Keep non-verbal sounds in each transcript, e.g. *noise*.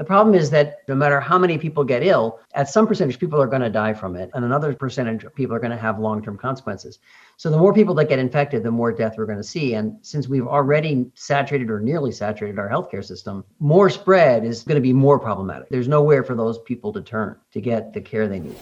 The problem is that no matter how many people get ill, at some percentage, people are going to die from it, and another percentage of people are going to have long term consequences. So, the more people that get infected, the more death we're going to see. And since we've already saturated or nearly saturated our healthcare system, more spread is going to be more problematic. There's nowhere for those people to turn to get the care they need.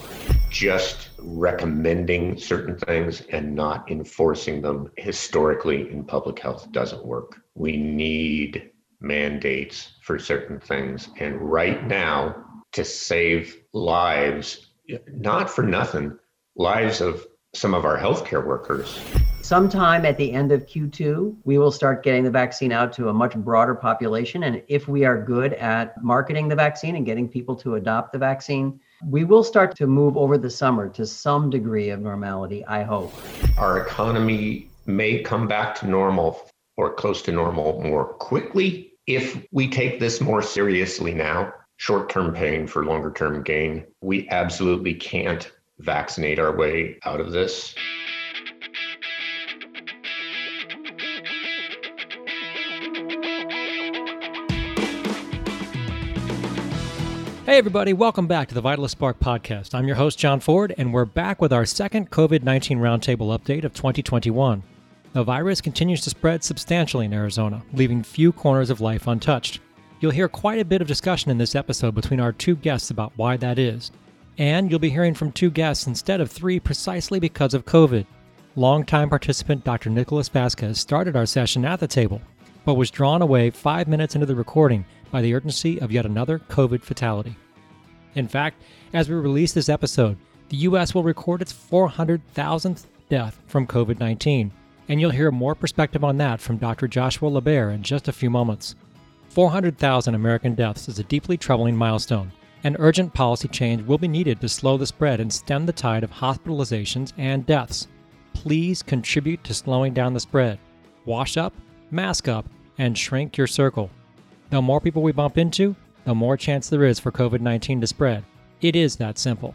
Just recommending certain things and not enforcing them historically in public health doesn't work. We need mandates for certain things. And right now, to save lives, not for nothing, lives of some of our healthcare workers. Sometime at the end of Q2, we will start getting the vaccine out to a much broader population. And if we are good at marketing the vaccine and getting people to adopt the vaccine, we will start to move over the summer to some degree of normality, I hope. Our economy may come back to normal or close to normal more quickly if we take this more seriously now. Short term pain for longer term gain. We absolutely can't vaccinate our way out of this. Hey, everybody, welcome back to the Vitalyst Spark podcast. I'm your host, John Ford, and we're back with our second COVID 19 roundtable update of 2021. The virus continues to spread substantially in Arizona, leaving few corners of life untouched. You'll hear quite a bit of discussion in this episode between our two guests about why that is. And you'll be hearing from two guests instead of three precisely because of COVID. Longtime participant Dr. Nicholas Vasquez started our session at the table, but was drawn away five minutes into the recording by the urgency of yet another COVID fatality. In fact, as we release this episode, the U.S. will record its 400,000th death from COVID 19, and you'll hear more perspective on that from Dr. Joshua LaBaer in just a few moments. 400,000 American deaths is a deeply troubling milestone, and urgent policy change will be needed to slow the spread and stem the tide of hospitalizations and deaths. Please contribute to slowing down the spread. Wash up, mask up, and shrink your circle. The more people we bump into, the more chance there is for COVID 19 to spread. It is that simple.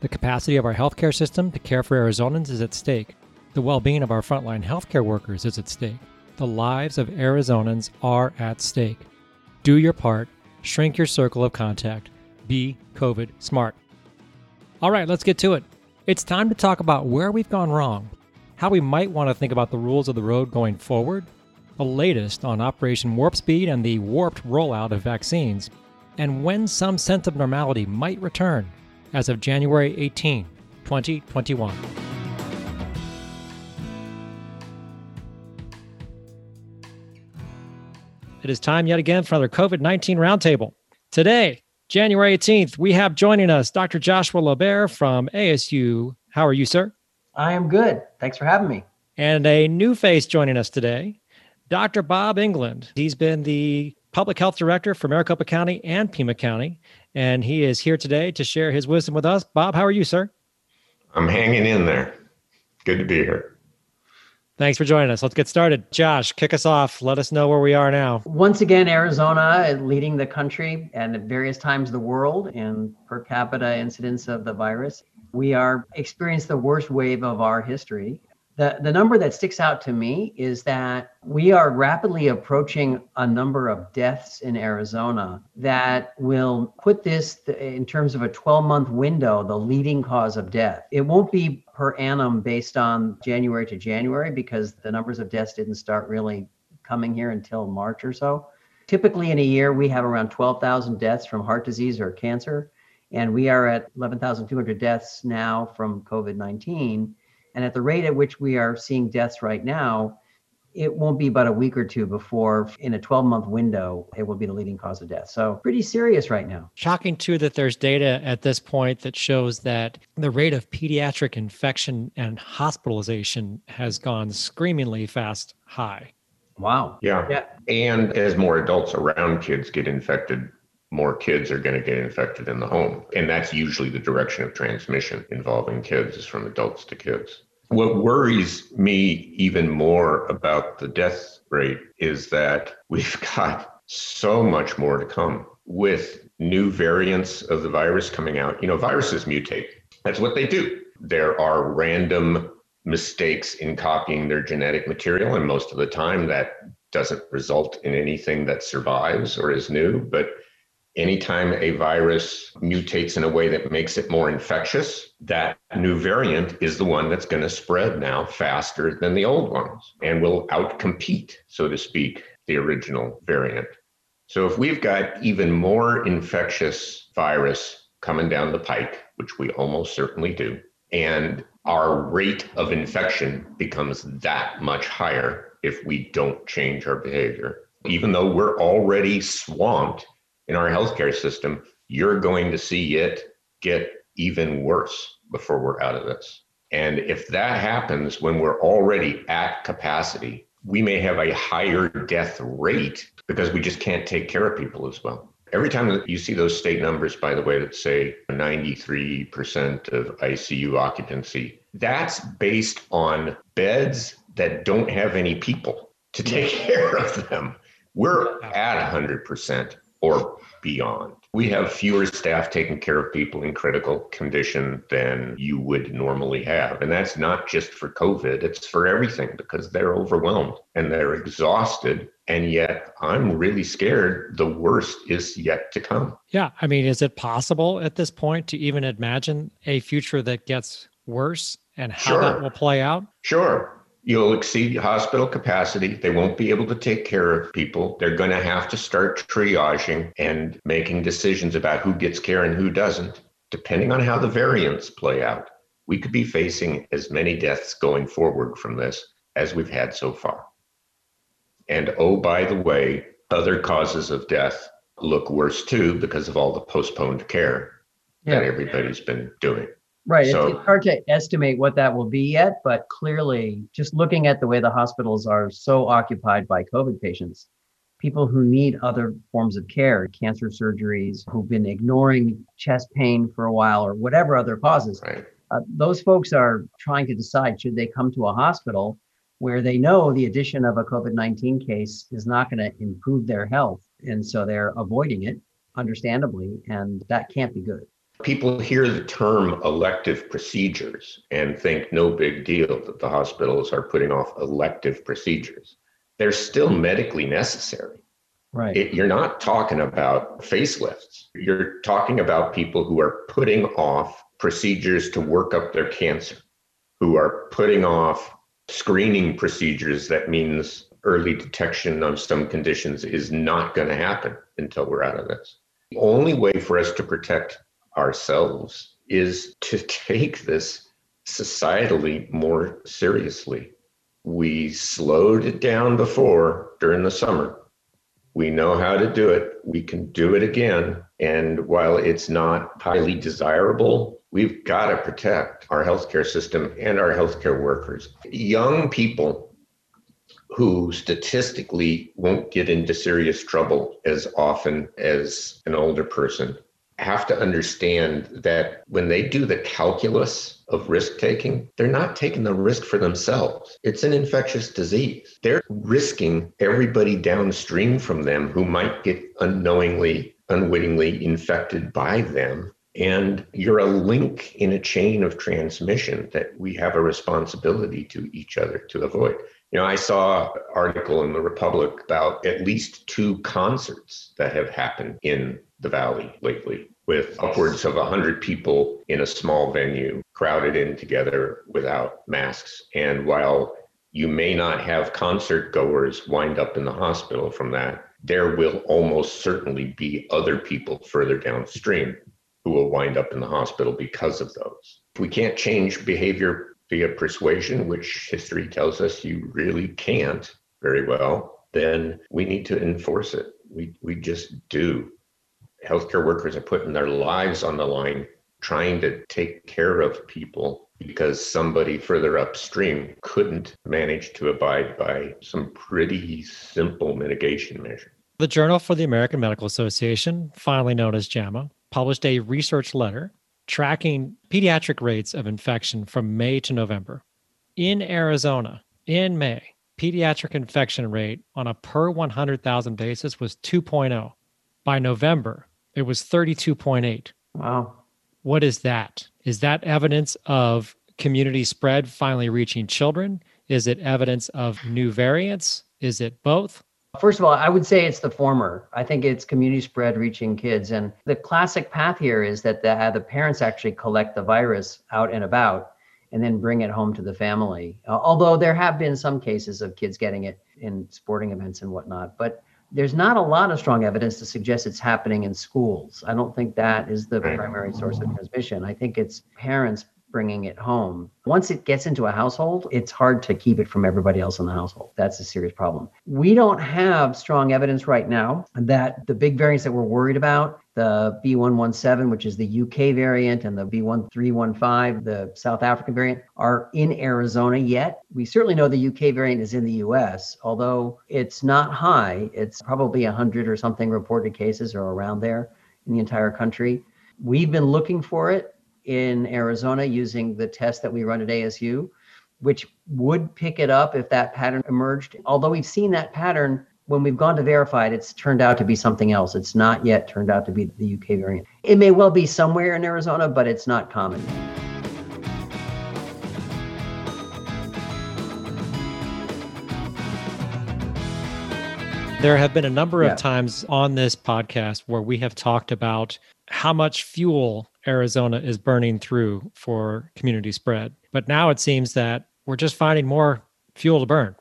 The capacity of our healthcare system to care for Arizonans is at stake. The well being of our frontline healthcare workers is at stake. The lives of Arizonans are at stake. Do your part, shrink your circle of contact, be COVID smart. All right, let's get to it. It's time to talk about where we've gone wrong, how we might want to think about the rules of the road going forward, the latest on Operation Warp Speed and the warped rollout of vaccines, and when some sense of normality might return as of January 18, 2021. It is time yet again for another COVID 19 roundtable. Today, January 18th, we have joining us Dr. Joshua LaBaer from ASU. How are you, sir? I am good. Thanks for having me. And a new face joining us today, Dr. Bob England. He's been the public health director for Maricopa County and Pima County, and he is here today to share his wisdom with us. Bob, how are you, sir? I'm hanging in there. Good to be here. Thanks for joining us. Let's get started. Josh, kick us off. Let us know where we are now. Once again, Arizona uh, leading the country and at various times the world in per capita incidence of the virus. We are experiencing the worst wave of our history. The, the number that sticks out to me is that we are rapidly approaching a number of deaths in Arizona that will put this in terms of a 12 month window, the leading cause of death. It won't be per annum based on January to January because the numbers of deaths didn't start really coming here until March or so. Typically, in a year, we have around 12,000 deaths from heart disease or cancer, and we are at 11,200 deaths now from COVID 19 and at the rate at which we are seeing deaths right now, it won't be but a week or two before, in a 12 month window, it will be the leading cause of death. So, pretty serious right now. Shocking, too, that there's data at this point that shows that the rate of pediatric infection and hospitalization has gone screamingly fast high. Wow. Yeah. yeah. And as more adults around kids get infected, more kids are going to get infected in the home. And that's usually the direction of transmission involving kids is from adults to kids. What worries me even more about the death rate is that we've *laughs* got so much more to come with new variants of the virus coming out. You know, viruses mutate. That's what they do. There are random mistakes in copying their genetic material, and most of the time that doesn't result in anything that survives or is new. But anytime a virus mutates in a way that makes it more infectious, that new variant is the one that's going to spread now faster than the old ones and will outcompete, so to speak, the original variant. So if we've got even more infectious virus coming down the pike, which we almost certainly do, and our rate of infection becomes that much higher if we don't change our behavior. Even though we're already swamped in our healthcare system, you're going to see it get even worse before we're out of this. And if that happens when we're already at capacity, we may have a higher death rate because we just can't take care of people as well. Every time that you see those state numbers, by the way, that say 93% of ICU occupancy, that's based on beds that don't have any people to take *laughs* care of them. We're at 100% or beyond. We have fewer staff taking care of people in critical condition than you would normally have. And that's not just for COVID, it's for everything because they're overwhelmed and they're exhausted. And yet I'm really scared the worst is yet to come. Yeah. I mean, is it possible at this point to even imagine a future that gets worse and how sure. that will play out? Sure. You'll exceed hospital capacity. They won't be able to take care of people. They're going to have to start triaging and making decisions about who gets care and who doesn't. Depending on how the variants play out, we could be facing as many deaths going forward from this as we've had so far. And oh, by the way, other causes of death look worse too because of all the postponed care yeah. that everybody's been doing. Right. So, it's, it's hard to estimate what that will be yet, but clearly, just looking at the way the hospitals are so occupied by COVID patients, people who need other forms of care, cancer surgeries, who've been ignoring chest pain for a while or whatever other causes, right. uh, those folks are trying to decide should they come to a hospital where they know the addition of a COVID 19 case is not going to improve their health. And so they're avoiding it, understandably, and that can't be good. People hear the term elective procedures and think no big deal that the hospitals are putting off elective procedures. They're still medically necessary. Right. It, you're not talking about facelifts. You're talking about people who are putting off procedures to work up their cancer, who are putting off screening procedures that means early detection of some conditions is not going to happen until we're out of this. The only way for us to protect ourselves is to *laughs* take this societally more seriously. We slowed it down before during the summer. We know how to do it. We can do it again. And while it's not highly desirable, we've got to protect our healthcare system and our healthcare workers. Young people who statistically won't get into serious trouble as often as an older person have to understand that when they do the calculus of risk taking, they're not taking the risk for themselves. It's an infectious disease. They're risking everybody downstream from them who might get unknowingly, unwittingly infected by them. And you're a link in a chain of transmission that we have a responsibility to each other to avoid. You know, I saw an article in the Republic about at least two concerts that have happened in the valley lately with upwards of 100 people in a small venue crowded in together without masks. And while you may not have concert goers wind up in the hospital from that, there will almost certainly be other people further downstream who will wind up in the hospital because of those. If we can't change behavior via persuasion, which history tells us you really can't very well, then we need to enforce it. We, we just do healthcare workers are putting their lives on the line trying to take care of people because somebody further upstream couldn't manage to abide by some pretty simple mitigation measures. The Journal for the American Medical Association, finally known as JAMA, published a research letter tracking pediatric rates of infection from May to November. In Arizona, in May, pediatric infection rate on a per 100,000 basis was 2.0. By November, it was 32.8. Wow. What is that? Is that evidence of community spread finally reaching children? Is it evidence of new variants? Is it both? First of all, I would say it's the former. I think it's community spread reaching kids. And the classic path here is that the, uh, the parents actually collect the virus out and about and then bring it home to the family. Uh, although there have been some cases of kids getting it in sporting events and whatnot. But there's not a lot of strong evidence to suggest it's happening in schools. I don't think that is the primary source of transmission. I think it's parents bringing it home. Once it gets into a household, it's hard to keep it from everybody else in the household. That's a serious problem. We don't have strong evidence right now that the big variants that we're worried about, the B117, which is the UK variant, and the B1315, the South African variant, are in Arizona yet. We certainly know the UK variant is in the US, although it's not high. It's probably 100 or something reported cases or around there in the entire country. We've been looking for it in Arizona using the test that we run at ASU, which would pick it up if that pattern emerged. Although we've seen that pattern when we've gone to verify it, it's turned out to be something else. It's not yet turned out to be the UK variant. It may well be somewhere in Arizona, but it's not common. There have been a number yeah. of times on this podcast where we have talked about how much fuel Arizona is burning through for community spread. But now it seems that we're just finding more fuel to burn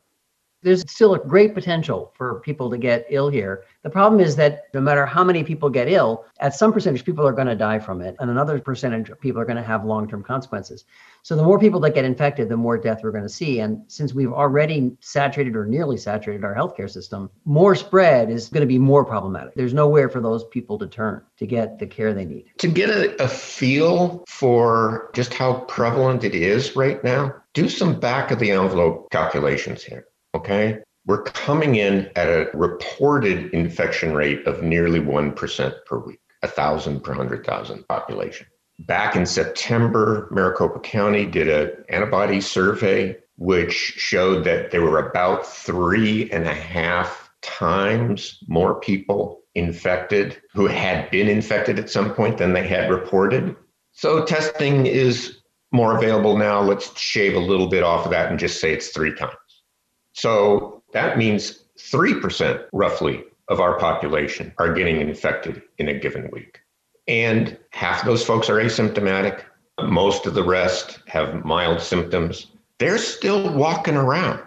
there's still a great potential for people to get ill here. The problem is that no matter how many people get ill, at some percentage, people are going to die from it, and another percentage of people are going to have long term consequences. So, the more people that get infected, the more death we're going to see. And since we've already saturated or nearly saturated our healthcare system, more spread is going to be more problematic. There's nowhere for those people to turn to get the care they need. To get a, a feel for just how prevalent it is right now, do some back of the envelope calculations here. Okay. We're coming in at a reported infection rate of nearly 1% per week, 1,000 per 100,000 population. Back in September, Maricopa County did an antibody survey, which showed that there were about three and a half times more people infected who had been infected at some point than they had reported. So testing is more available now. Let's shave a little bit off of that and just say it's three times. So that means 3% roughly of our population are getting infected in a given week. And half those folks are asymptomatic. Most of the rest have mild symptoms. They're still walking around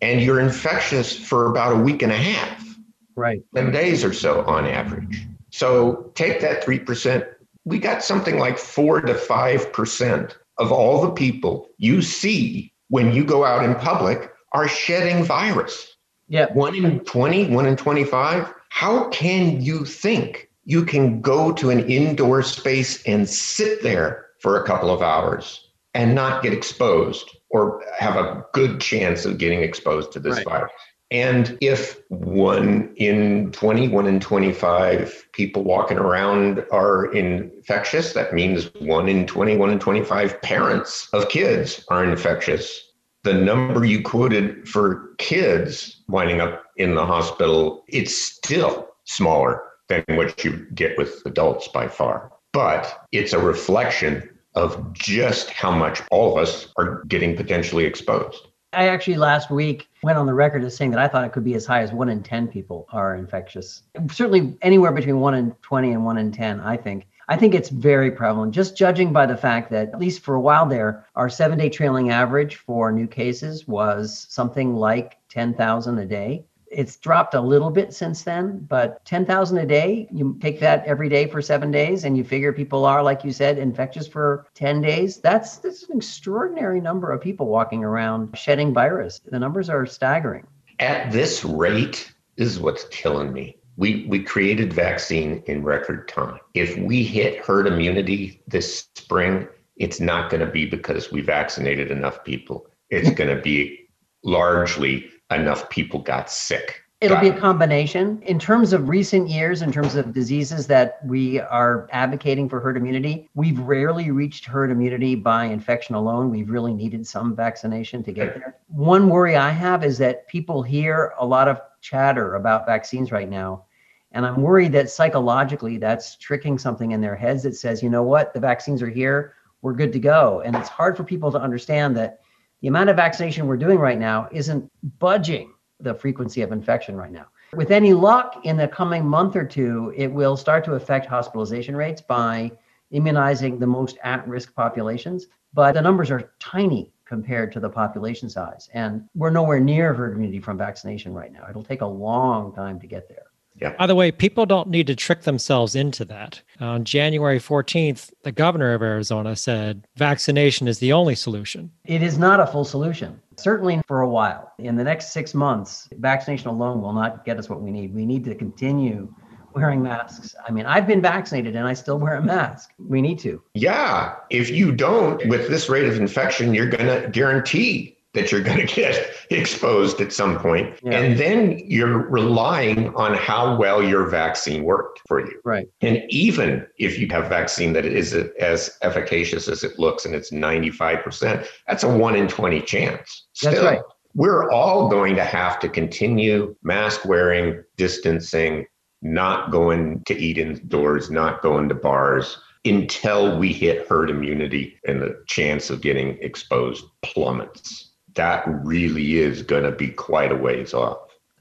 and you're infectious for about a week and a half. Right. 10 days or so on average. So take that 3%. We got something like 4 to 5% of all the people you see when you go out in public are shedding virus. Yeah. One in 20, one in 25. How can you think you can go to an indoor space and sit there for a couple of hours and not get exposed or have a good chance of getting exposed to this right. virus? And if one in 20, one in 25 people walking around are infectious, that means one in 20, one in 25 parents of kids are infectious the number you quoted for kids winding up in the hospital, it's still smaller than what you get with adults by far. But it's a reflection of just how much all of us are getting potentially exposed. I actually last week went on the record as saying that I thought it could be as high as one in 10 people are infectious. Certainly anywhere between one in 20 and one in 10, I think. I think it's very prevalent, just judging by the fact that, at least for a while there, our seven day trailing average for new cases was something like 10,000 a day. It's dropped a little bit since then, but 10,000 a day, you take that every day for seven days, and you figure people are, like you said, infectious for 10 days. That's, that's an extraordinary number of people walking around shedding virus. The numbers are staggering. At this rate, this is what's killing me we we created vaccine in record time. If we hit herd immunity this spring, it's not going to be because we vaccinated enough people. It's going to be largely enough people got sick. It'll be a combination. In terms of recent years, in terms of diseases that we are advocating for herd immunity, we've rarely reached herd immunity by infection alone. We've really needed some vaccination to get there. One worry I have is that people hear a lot of chatter about vaccines right now. And I'm worried that psychologically that's tricking something in their heads that says, you know what, the vaccines are here, we're good to go. And it's hard for people to understand that the amount of vaccination we're doing right now isn't budging the frequency of infection right now. With any luck, in the coming month or two, it will start to affect hospitalization rates by immunizing the most at risk populations. But the numbers are tiny compared to the population size. And we're nowhere near herd immunity from vaccination right now. It'll take a long time to get there. Yeah. By the way, people don't need to trick themselves into that. On January 14th, the governor of Arizona said vaccination is the only solution. It is not a full solution, certainly for a while. In the next six months, vaccination alone will not get us what we need. We need to continue wearing masks. I mean, I've been vaccinated and I still wear a mask. We need to. Yeah. If you don't, with this rate of infection, you're going to guarantee that you're going *laughs* to get exposed at some point. Yeah. And then you're relying on how well your vaccine worked for you. Right. And even if you have a vaccine that is as efficacious as it looks and it's 95%, that's a 1 in 20 chance. That's right. We're all going to have to continue mask wearing, distancing, not going to eat indoors, not going to bars until we hit herd immunity and the chance of getting exposed plummets. That really is going to be quite a ways off.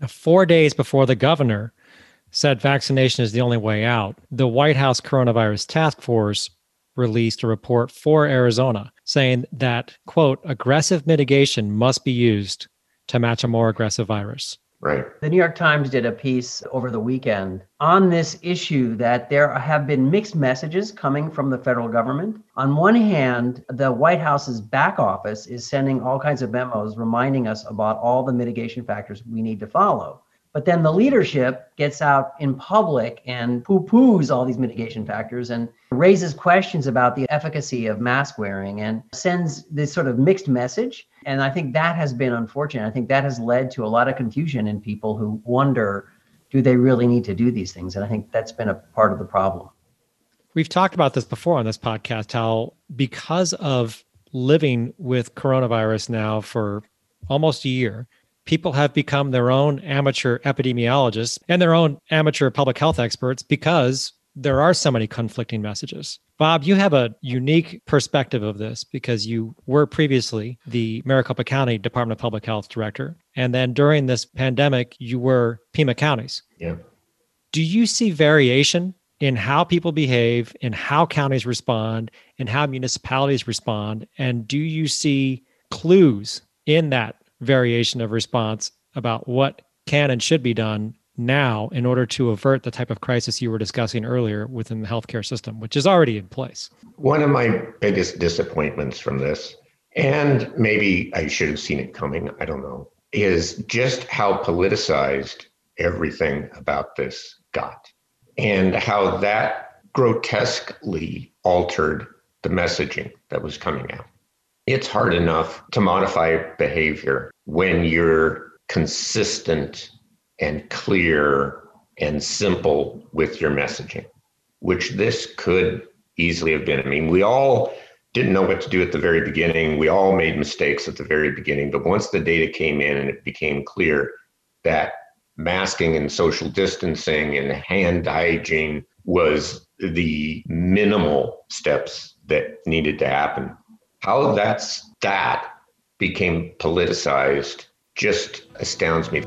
Four days before the governor said vaccination is the only way out, the White House Coronavirus Task Force released a report for Arizona saying that, quote, aggressive mitigation must be used to match a more aggressive virus. Right. The New York Times did a piece over the weekend on this issue that there have been mixed messages coming from the federal government. On one hand, the White House's back office is sending all kinds of memos reminding us about all the mitigation factors we need to follow. But then the leadership gets out in public and poo poos all these mitigation factors and raises questions about the efficacy of mask wearing and sends this sort of mixed message. And I think that has been unfortunate. I think that has led to a lot of confusion in people who wonder do they really need to do these things? And I think that's been a part of the problem. We've talked about this before on this podcast how because of living with coronavirus now for almost a year, people have become their own amateur epidemiologists and their own amateur public health experts because there are so many conflicting messages. Bob, you have a unique perspective of this because you were previously the Maricopa County Department of Public Health director. And then during this pandemic, you were Pima County's. Yeah. Do you see variation in how people behave, in how counties respond, in how municipalities respond? And do you see clues in that variation of response about what can and should be done now in order to avert the type of crisis you were discussing earlier within the healthcare system, which is already in place? One of my biggest disappointments from this, and maybe I should have seen it coming, I don't know, is just how politicized everything about this got and how that grotesquely altered the messaging that was coming out. It's hard enough to modify behavior when you're consistent and clear and simple with your messaging, which this could easily have been. I mean, we all didn't know what to do at the very beginning. We all made mistakes at the very beginning. But once the data came in and it became clear that masking and social distancing and hand hygiene was the minimal steps that needed to happen, how that's that became politicized just astounds me.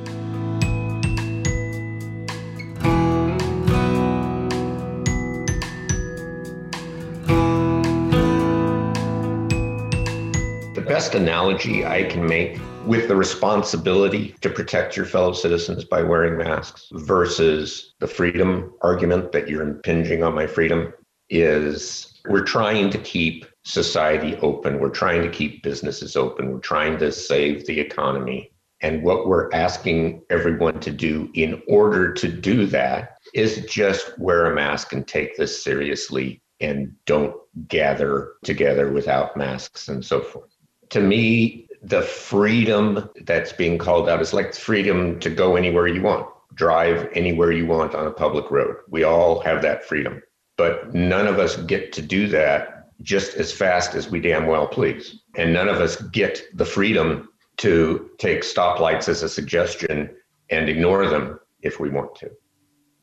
Best analogy I can make with the responsibility to protect your fellow citizens by wearing masks versus the freedom argument that you're impinging on my freedom is we're trying to keep society open. We're trying to keep businesses open. We're trying to save the economy. And what we're asking everyone to do in order to do that is just wear a mask and take this seriously and don't gather together without masks and so forth. To me, the freedom that's being called out is like freedom to go anywhere you want, drive anywhere you want on a public road. We all have that freedom, but none of us get to do that just as fast as we damn well please. And none of us get the freedom to take stoplights as a suggestion and ignore them if we want to.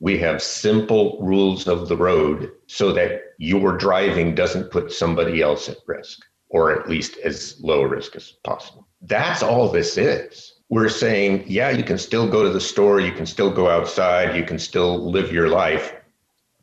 We have simple rules of the road so that your driving doesn't put somebody else at risk, or at least as low risk as possible. That's all this is. we're saying, yeah, you can still go to the store, you can still go outside, you can still live your life.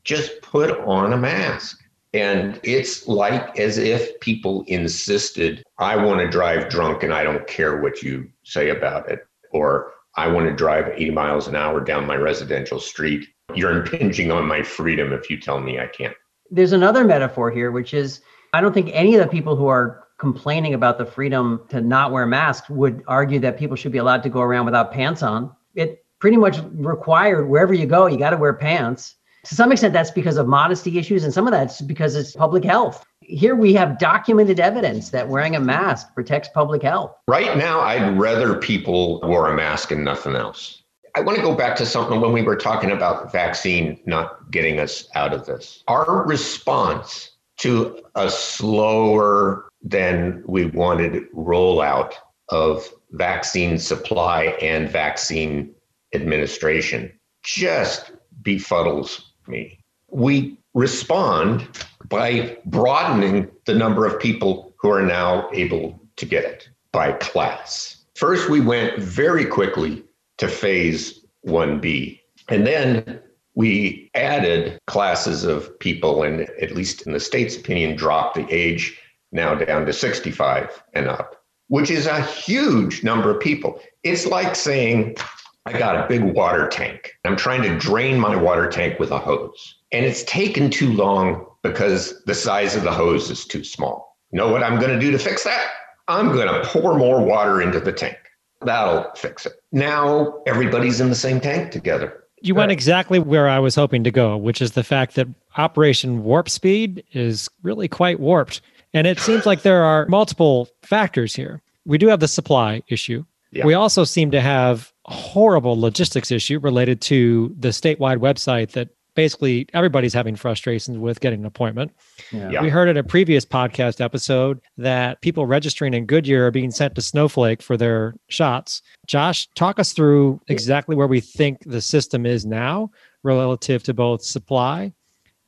Just put on a mask. And it's like as if people insisted, I want to drive drunk and I don't care what you say about it. Or I want to drive 80 miles an hour down my residential street. You're impinging on my freedom if you tell me I can't. There's another metaphor here, which is I don't think any of the people who are complaining about the freedom to not wear masks would argue that people should be allowed to go around without pants on. It pretty much required wherever you go, you got to wear pants. To some extent, that's because of modesty issues, and some of that's because it's public health. Here we have documented evidence that wearing a mask protects public health. Right now, I'd rather people wore a mask and nothing else. I want to go back to something when we were talking about vaccine not getting us out of this. Our response to a slower than we wanted rollout of vaccine supply and vaccine administration just befuddles me. We respond by broadening the number of people who are now able to get it by class. First, we went very quickly to phase 1B, and then we added classes of people, and at least in the state's opinion, dropped the age now down to 65 and up, which is a huge number of people. It's like saying, I got a big water tank. I'm trying to drain my water tank with a hose. And it's taken too long because the size of the hose is too small. know what I'm going to do to fix that? I'm going to pour more water into the tank. That'll fix it. Now everybody's in the same tank together. You went exactly where I was hoping to go, which is the fact that Operation Warp Speed is really quite warped. And it seems like there are multiple factors here. We do have the supply issue. Yeah. We also seem to have a horrible logistics issue related to the statewide website that basically everybody's having frustrations with getting an appointment. Yeah. We heard in a previous podcast episode that people registering in Goodyear are being sent to Snowflake for their shots. Josh, talk us through exactly where we think the system is now relative to both supply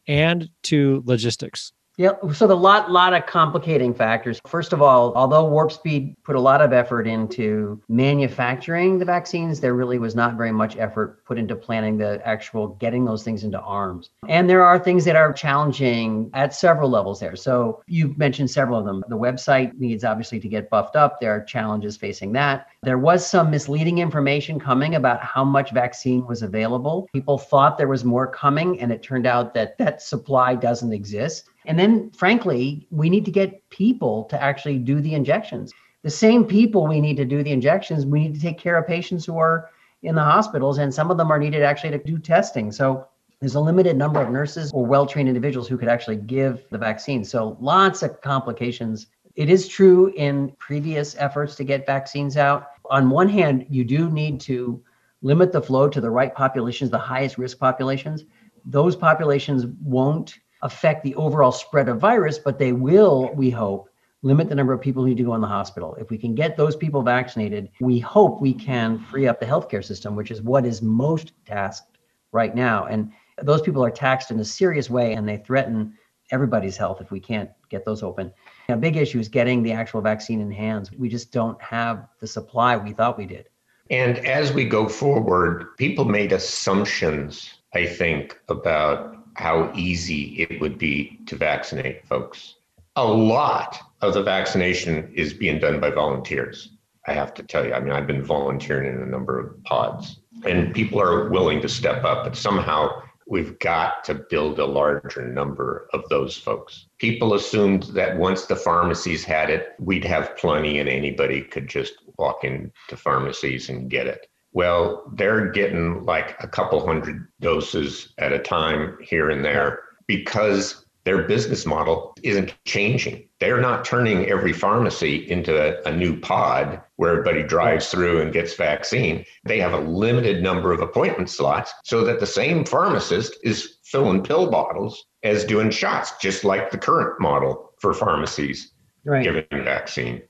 and to logistics. Yeah, so the lot lot of complicating factors. First of all, although Warp Speed put a lot of effort into manufacturing the vaccines, there really was not very much effort put into planning the actual getting those things into arms. And there are things that are challenging at several levels there. So you've mentioned several of them. The website needs obviously to get buffed up. There are challenges facing that. There was some misleading information coming about how much vaccine was available. People thought there was more coming, and it turned out that that supply doesn't exist. And then, frankly, we need to get people to actually do the injections. The same people we need to do the injections, we need to take care of patients who are in the hospitals, and some of them are needed actually to do testing. So there's a limited number of nurses or well trained individuals who could actually give the vaccine. So lots of complications. It is true in previous efforts to get vaccines out. On one hand, you do need to limit the flow to the right populations, the highest risk populations. Those populations won't affect the overall spread of virus, but they will, we hope, limit the number of people who need to go in the hospital. If we can get those people vaccinated, we hope we can free up the healthcare system, which is what is most tasked right now. And those people are taxed in a serious way and they threaten everybody's health if we can't get those open. A big issue is getting the actual vaccine in hands. We just don't have the supply we thought we did. And as we go forward, people made assumptions, I think, about how easy it would be to vaccinate folks. A lot of the vaccination is being done by volunteers. I have to tell you, I mean, I've been volunteering in a number of pods, and people are willing to step up, but somehow we've got to build a larger number of those folks. People assumed that once the pharmacies had it, we'd have plenty and anybody could just walk into pharmacies and get it. Well, they're getting like a couple hundred doses at a time here and there because their business model isn't changing. They're not turning every pharmacy into a, a, new pod where everybody drives through and gets vaccine. They have a limited number of appointment slots so that the same pharmacist is filling pill bottles as doing shots, just like the current model for pharmacies right. giving vaccine.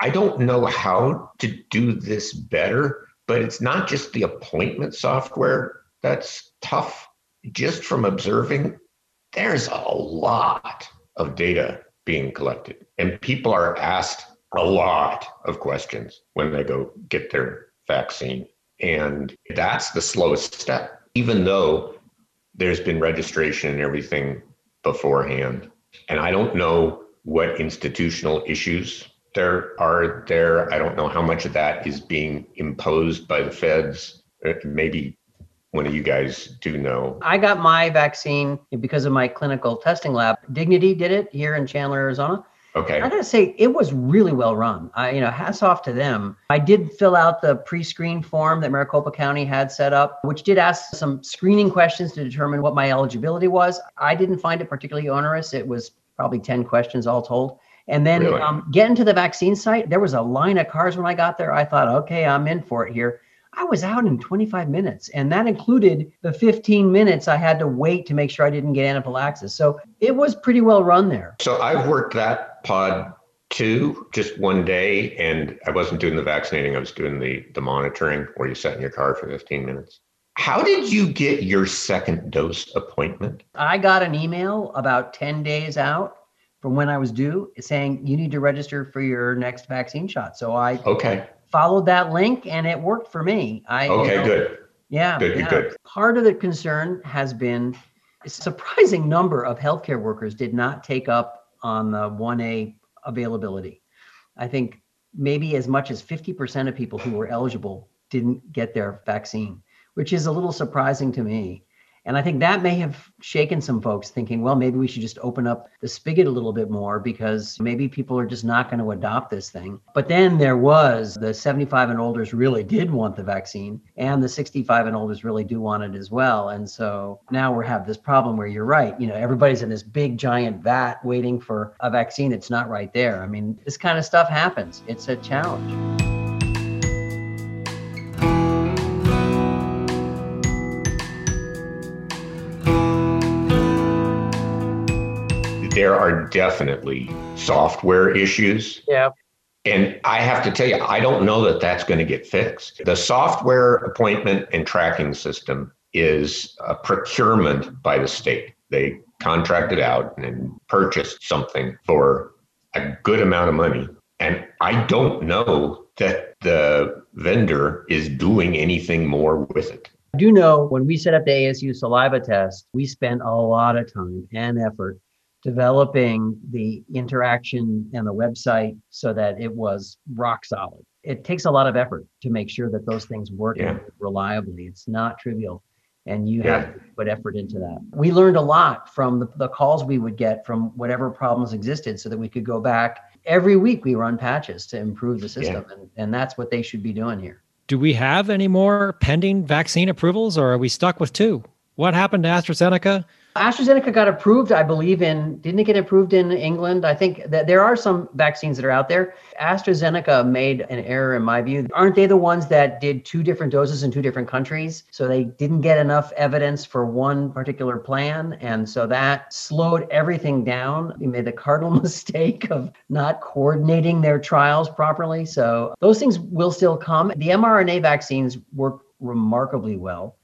I don't know how to do this better but it's not just the appointment software that's tough. Just from observing, there's a lot of data being collected, and people are asked a lot of questions when they go get their vaccine. And that's the slowest step, even though there's been registration and everything beforehand. And I don't know what institutional issues there are there. I don't know how much of that is being imposed by the feds. Uh, maybe one of you guys do know. I got my vaccine because of my clinical testing lab. Dignity did it here in Chandler, Arizona. Okay. I gotta say, it was really well run. I, you know, hats off to them. I did fill out the pre-screen form that Maricopa County had set up, which did ask some screening questions to determine what my eligibility was. I didn't find it particularly onerous. It was probably 10 questions all told. And then Really? um, getting to the vaccine site, there was a line of cars when I got there. I thought, okay, I'm in for it here. I was out in 25 minutes, and that included the 15 minutes I had to wait to make sure I didn't get anaphylaxis. So it was pretty well run there. So I've worked that pod too, just one day, and I wasn't doing the vaccinating. I was doing the the monitoring where you sat in your car for 15 minutes. How did you get your second dose appointment? I got an email about 10 days out from when I was due saying you need to register for your next vaccine shot. So I Okay. followed that link and it worked for me. I you Okay, know, good. Yeah. Good, yeah. good. Part of the concern has been a surprising number of healthcare workers did not take up on the 1A availability. I think maybe as much as 50% of people who were eligible didn't get their vaccine, which is a little surprising to me. And I think that may have shaken some folks thinking, well, maybe we should just open up the spigot a little bit more because maybe people are just not going to adopt this thing. But then there was the 75 and olders really did want the vaccine, and the 65 and olders really do want it as well. And so now we have this problem where you're right. You know, everybody's in this big giant vat waiting for a vaccine that's not right there. I mean, this kind of stuff happens. It's a challenge. There are definitely software issues. Yeah. And I have to tell you, I don't know that that's going to get fixed. The software appointment and tracking system is a procurement by the state. They contracted out and purchased something for a good amount of money. And I don't know that the vendor is doing anything more with it. I do know when we set up the ASU saliva test, we spent a lot of time and effort developing the interaction and the website so that it was rock solid. It takes a lot of effort to make sure that those things work Yeah. reliably. It's not trivial. And you Yeah. have to put effort into that. We learned a lot from the, the calls we would get from whatever problems existed so that we could go back. Every week we run patches to improve the system. And, and that's what they should be doing here. Do we have any more pending vaccine approvals or are we stuck with two? What happened to AstraZeneca? AstraZeneca got approved, I believe, in didn't it get approved in England? I think that there are some vaccines that are out there. AstraZeneca made an error in my view. Aren't they the ones that did two different doses in two different countries? So they didn't get enough evidence for one particular plan. And so that slowed everything down. They made the cardinal *laughs* mistake of not coordinating their trials properly. So those things will still come. The mRNA vaccines work remarkably well.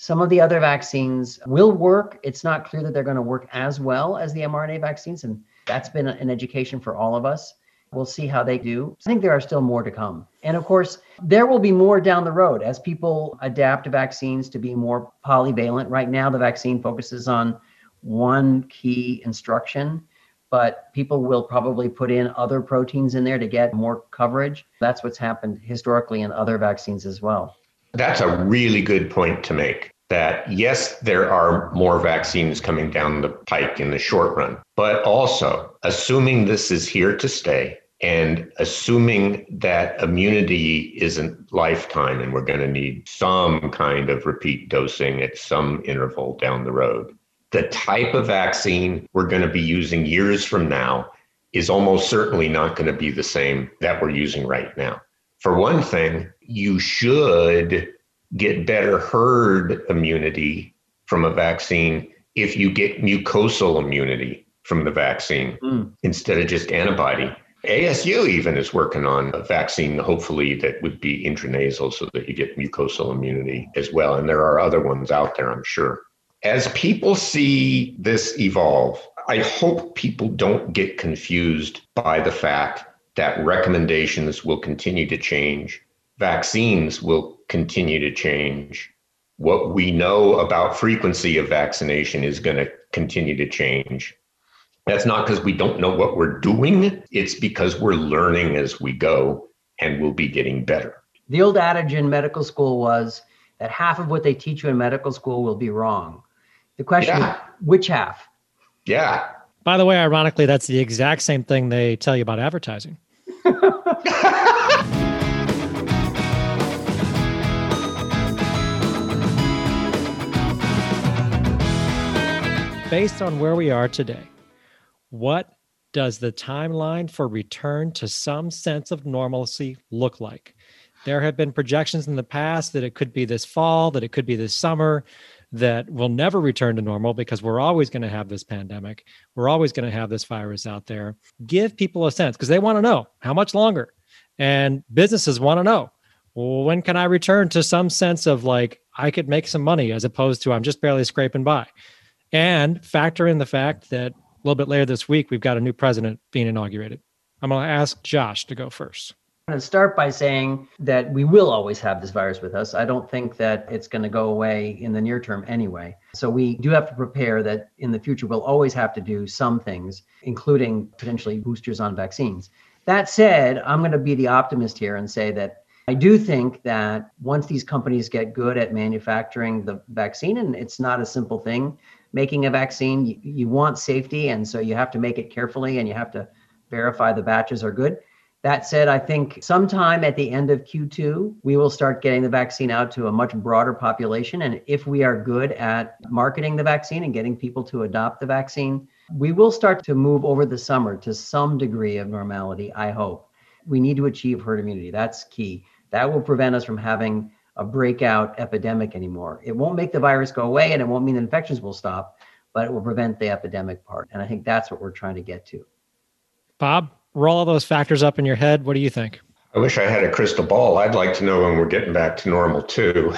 Some of the other vaccines will work. It's not clear that they're going to work as well as the mRNA vaccines. And that's been an education for all of us. We'll see how they do. I think there are still more to come. And of course, there will be more down the road as people adapt vaccines to be more polyvalent. Right now, the vaccine focuses on one key instruction, but people will probably put in other proteins in there to get more coverage. That's what's happened historically in other vaccines as well. That's a really good point to make. That yes, there are more vaccines coming down the pike in the short run, but also assuming this is here to stay and assuming that immunity isn't lifetime and we're going to need some kind of repeat dosing at some interval down the road, the type of vaccine we're going to be using years from now is almost certainly not going to be the same that we're using right now. For one thing, you should get better herd immunity from a vaccine if you get mucosal immunity from the vaccine Mm. instead of just antibody. ASU even is working on a vaccine, hopefully, that would be intranasal so that you get mucosal immunity as well. And there are other ones out there, I'm sure. As people see this evolve, I hope people don't get confused by the fact that recommendations will continue to change, vaccines will continue to change. What we know about frequency of vaccination is going to continue to change. That's not because we don't know what we're doing, it's because we're learning as we go and we'll be getting better. The old adage in medical school was that half of what they teach you in medical school will be wrong. The question yeah. is, which half? Yeah. By the way, ironically, that's the exact same thing they tell you about advertising. Based on where we are today, what does the timeline for return to some sense of normalcy look like? There have been projections in the past that it could be this fall, that it could be this summer, that will never return to normal because we're always going to have this pandemic. We're always going to have this virus out there. Give people a sense because they want to know how much longer. And businesses want to know well, when can I return to some sense of like I could make some money as opposed to I'm just barely scraping by. And factor in the fact that a little bit later this week, we've got a new president being inaugurated. I'm going to ask Josh to go first. I'm going to start by saying that we will always have this virus with us. I don't think that it's going to go away in the near term anyway. So we do have to prepare that in the future we'll always have to do some things, including potentially boosters on vaccines. That said, I'm going to be the optimist here and say that I do think that once these companies get good at manufacturing the vaccine, and it's not a simple thing, making a vaccine, you, you want safety. And so you have to make it carefully and you have to verify the batches are good. That said, I think sometime at the end of Q2, we will start getting the vaccine out to a much broader population. And if we are good at marketing the vaccine and getting people to adopt the vaccine, we will start to move over the summer to some degree of normality, I hope. We need to achieve herd immunity. That's key. That will prevent us from having a breakout epidemic anymore. It won't make the virus go away and it won't mean infections will stop, but it will prevent the epidemic part. And I think that's what we're trying to get to. Bob? Roll all those factors up in your head. What do you think? I wish I had a crystal ball. I'd like to know when we're getting back to normal too.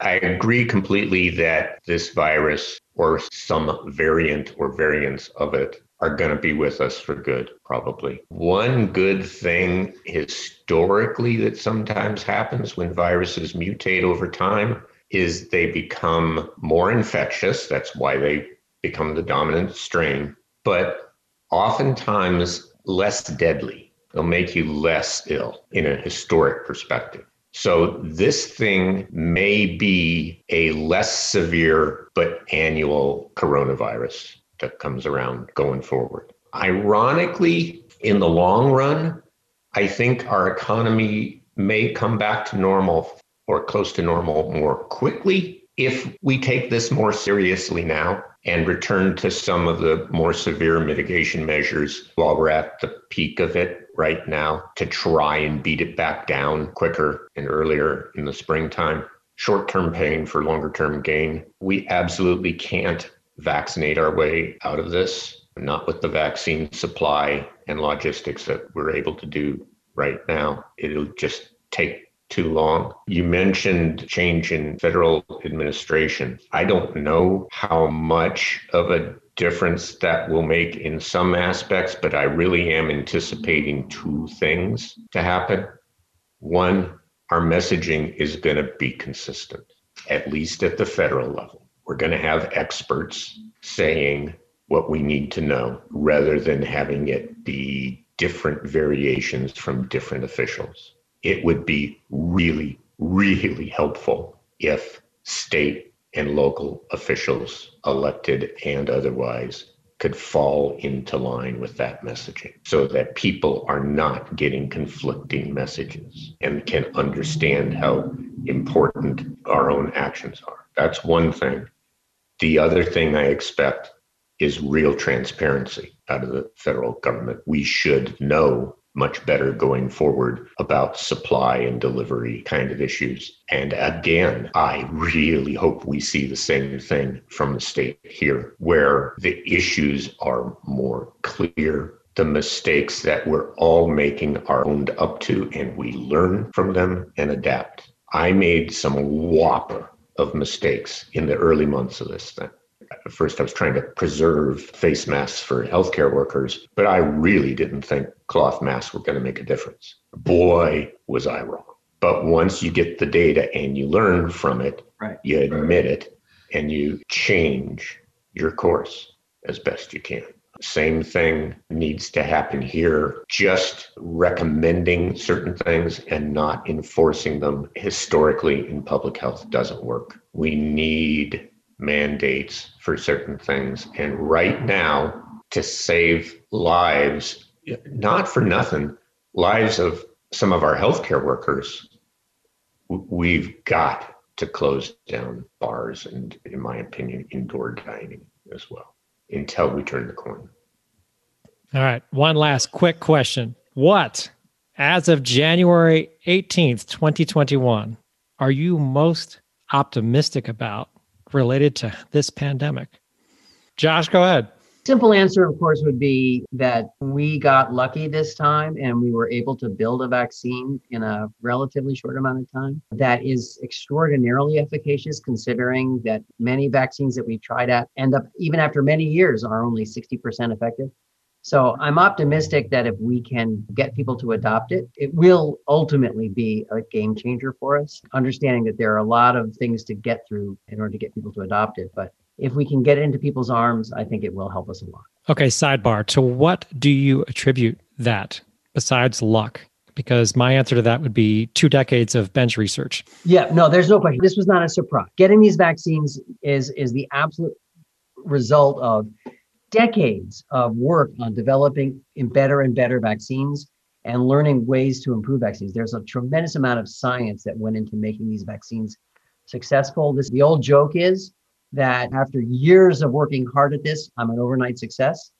I agree completely that this virus or some variant or variants of it are going to be with us for good, probably. One good thing historically that sometimes happens when viruses mutate over time is they become more infectious. That's why they become the dominant strain. But oftentimes less deadly. They'll make you less ill in a historic perspective. So this thing may be a less severe but annual coronavirus that comes around going forward. Ironically, in the long run, I think our economy may come back to normal or close to normal more quickly if we take this more seriously now and return to some of the more severe mitigation measures while we're at the peak of it right now to try and beat it back down quicker and earlier in the springtime. Short term pain for longer term gain. We absolutely can't vaccinate our way out of this, not with the vaccine supply and logistics that we're able to do right now. It'll just take too long. You mentioned change in federal administration. I don't know how much of a difference that will make in some aspects, but I really am anticipating two things to happen. One, our messaging is going to be consistent, at least at the federal level. We're going to have experts saying what we need to know rather than having it be different variations from different officials it would be really, really helpful if state and local officials, elected and otherwise, could fall into line with that messaging so that people are not getting conflicting messages and can understand how important our own actions are. That's one thing. The other thing I expect is real transparency out of the federal government. We should know much better going forward about supply and delivery kind of issues. And again, I really hope we see the same thing from the state here, where the issues are more clear. The mistakes that we're all making are owned up to, and we learn from them and adapt. I made some whopper of mistakes in the early months of this thing. At first, I was trying to preserve face masks for healthcare workers, but I really didn't think cloth masks were going to make a difference. Boy, was I wrong. But once you get the data and you learn from it, right. you admit it and you change your course as best you can. Same thing needs to happen here. Just recommending certain things and not enforcing them historically in public health doesn't work. We need mandates for certain things. And right now, to save lives, not for nothing, lives of some of our healthcare workers, we've got to close down bars and, in my opinion, indoor dining as well until we turn the corner. All right. One last quick question. What, as of January 18th, 2021, are you most optimistic about related to this pandemic? Josh, go ahead. Simple answer, of course, would be that we got lucky this time and we were able to build a vaccine in a relatively short amount of time that is extraordinarily efficacious, considering that many vaccines that we tried at end up, even after many years, are only 60% effective. So I'm optimistic that if we can get people to adopt it, it will ultimately be a game changer for us, understanding that there are a lot of things to get through in order to get people to adopt it. But if we can get it into people's arms, I think it will help us a lot. Okay, sidebar. To what do you attribute that besides luck? Because my answer to that would be two decades of bench research. Yeah, no, there's no question. This was not a surprise. Getting these vaccines is is the absolute result of decades of work on developing better and better vaccines and learning ways to improve vaccines. There's a tremendous amount of science that went into making these vaccines successful. This the old joke is that after years of working hard at this, I'm an overnight success.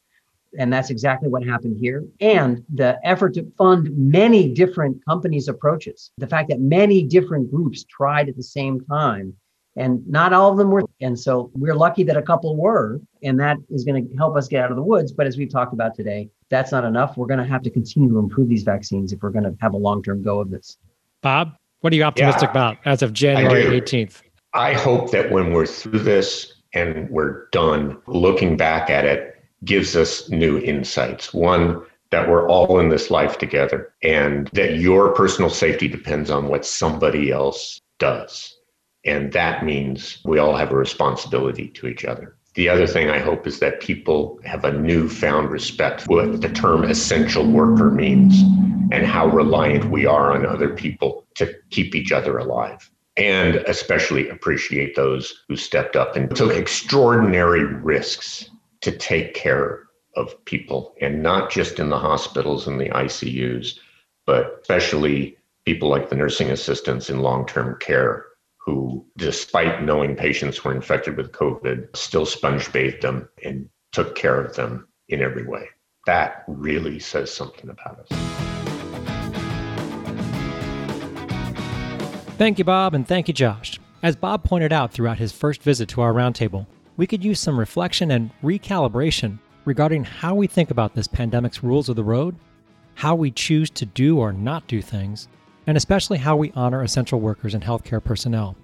And that's exactly what happened here. And the effort to fund many different companies' approaches, the fact that many different groups tried at the same time, and not all of them were. And so we're lucky that a couple were, and that is going to help us get out of the woods. But as we've talked about today, that's not enough. We're going to have to continue to improve these vaccines if we're going to have a long term go of this. Bob, what are you optimistic yeah, about as of January 18th? I hope that when we're through this and we're done, looking back at it gives us new insights. One, that we're all in this life together and that your personal safety depends on what somebody else does. And that means we all have a responsibility to each other. The other thing I hope is that people have a newfound respect for what the term essential worker means and how reliant we are on other people to keep each other alive and especially appreciate those who stepped up and took extraordinary risks to take care of people and not just in the hospitals and the ICUs, but especially people like the nursing assistants in long term care who, despite knowing patients were infected with COVID, still sponge bathed them and took care of them in every way. That really says something about us. Thank you, Bob, and thank you, Josh. As Bob pointed out throughout his first visit to our roundtable, we could use some reflection and recalibration regarding how we think about this pandemic's rules of the road, how we choose to do or not do things, and especially how we honor essential workers and healthcare personnel.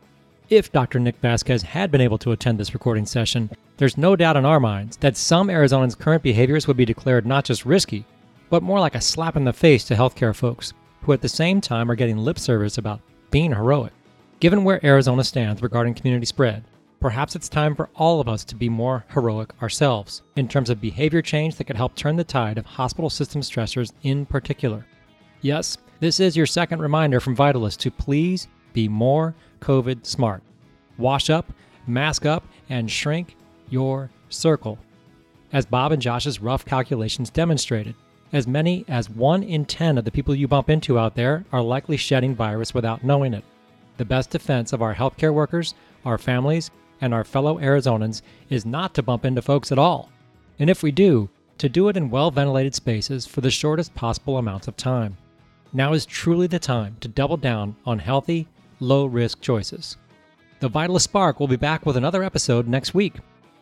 If Dr. Nick Vasquez had been able to attend this recording session, there's no doubt in our minds that some Arizonans' current behaviors would be declared not just risky, but more like a slap in the face to healthcare folks, who at the same time are getting lip service about being heroic. Given where Arizona stands regarding community spread, perhaps it's time for all of us to be more heroic ourselves in terms of behavior change that could help turn the tide of hospital system stressors in particular. Yes, this is your second reminder from Vitalyst to please be more COVID smart. Wash up, mask up, and shrink your circle. As Bob and Josh's rough calculations demonstrated, as many as 1 in 10 of the people you bump into out there are likely shedding virus without knowing it. The best defense of our healthcare workers, our families, and our fellow Arizonans is not to bump into folks at all. And if we do, to do it in well ventilated spaces for the shortest possible amounts of time. Now is truly the time to double down on healthy, low risk choices. The Vitalyst Spark will be back with another episode next week.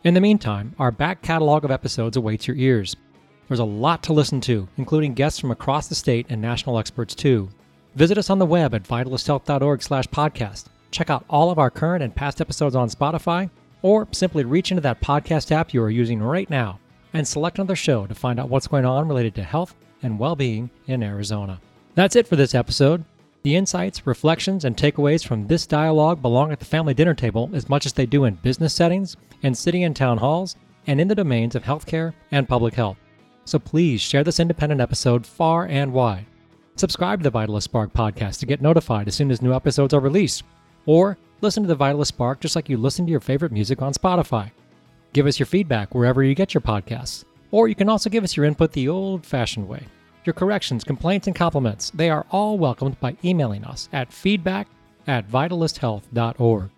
In the meantime, our back catalog of episodes awaits your ears. There's a lot to listen to, including guests from across the state and national experts too. Visit us on the web at vitalysthealth.org slash podcast. Check out all of our current and past episodes on Spotify, or simply reach into that podcast app you are using right now and select another show to find out what's going on related to health and well being in Arizona. That's it for this episode. The insights, reflections, and takeaways from this dialogue belong at the family dinner table as much as they do in business settings, in city and town halls, and in the domains of healthcare and public health. So please share this independent episode far and wide. Subscribe to the Vitalyst Spark podcast to get notified as soon as new episodes are released. Or listen to the Vitalyst Spark just like you listen to your favorite music on Spotify. Give us your feedback wherever you get your podcasts. Or you can also give us your input the old fashioned way. Your corrections, complaints, and compliments, they are all welcomed by emailing us at feedback at vitalysthealth.org.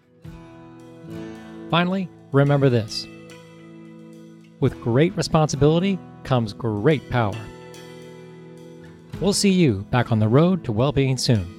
Finally, remember this with great responsibility comes great power. We'll see you back on the road to well being soon.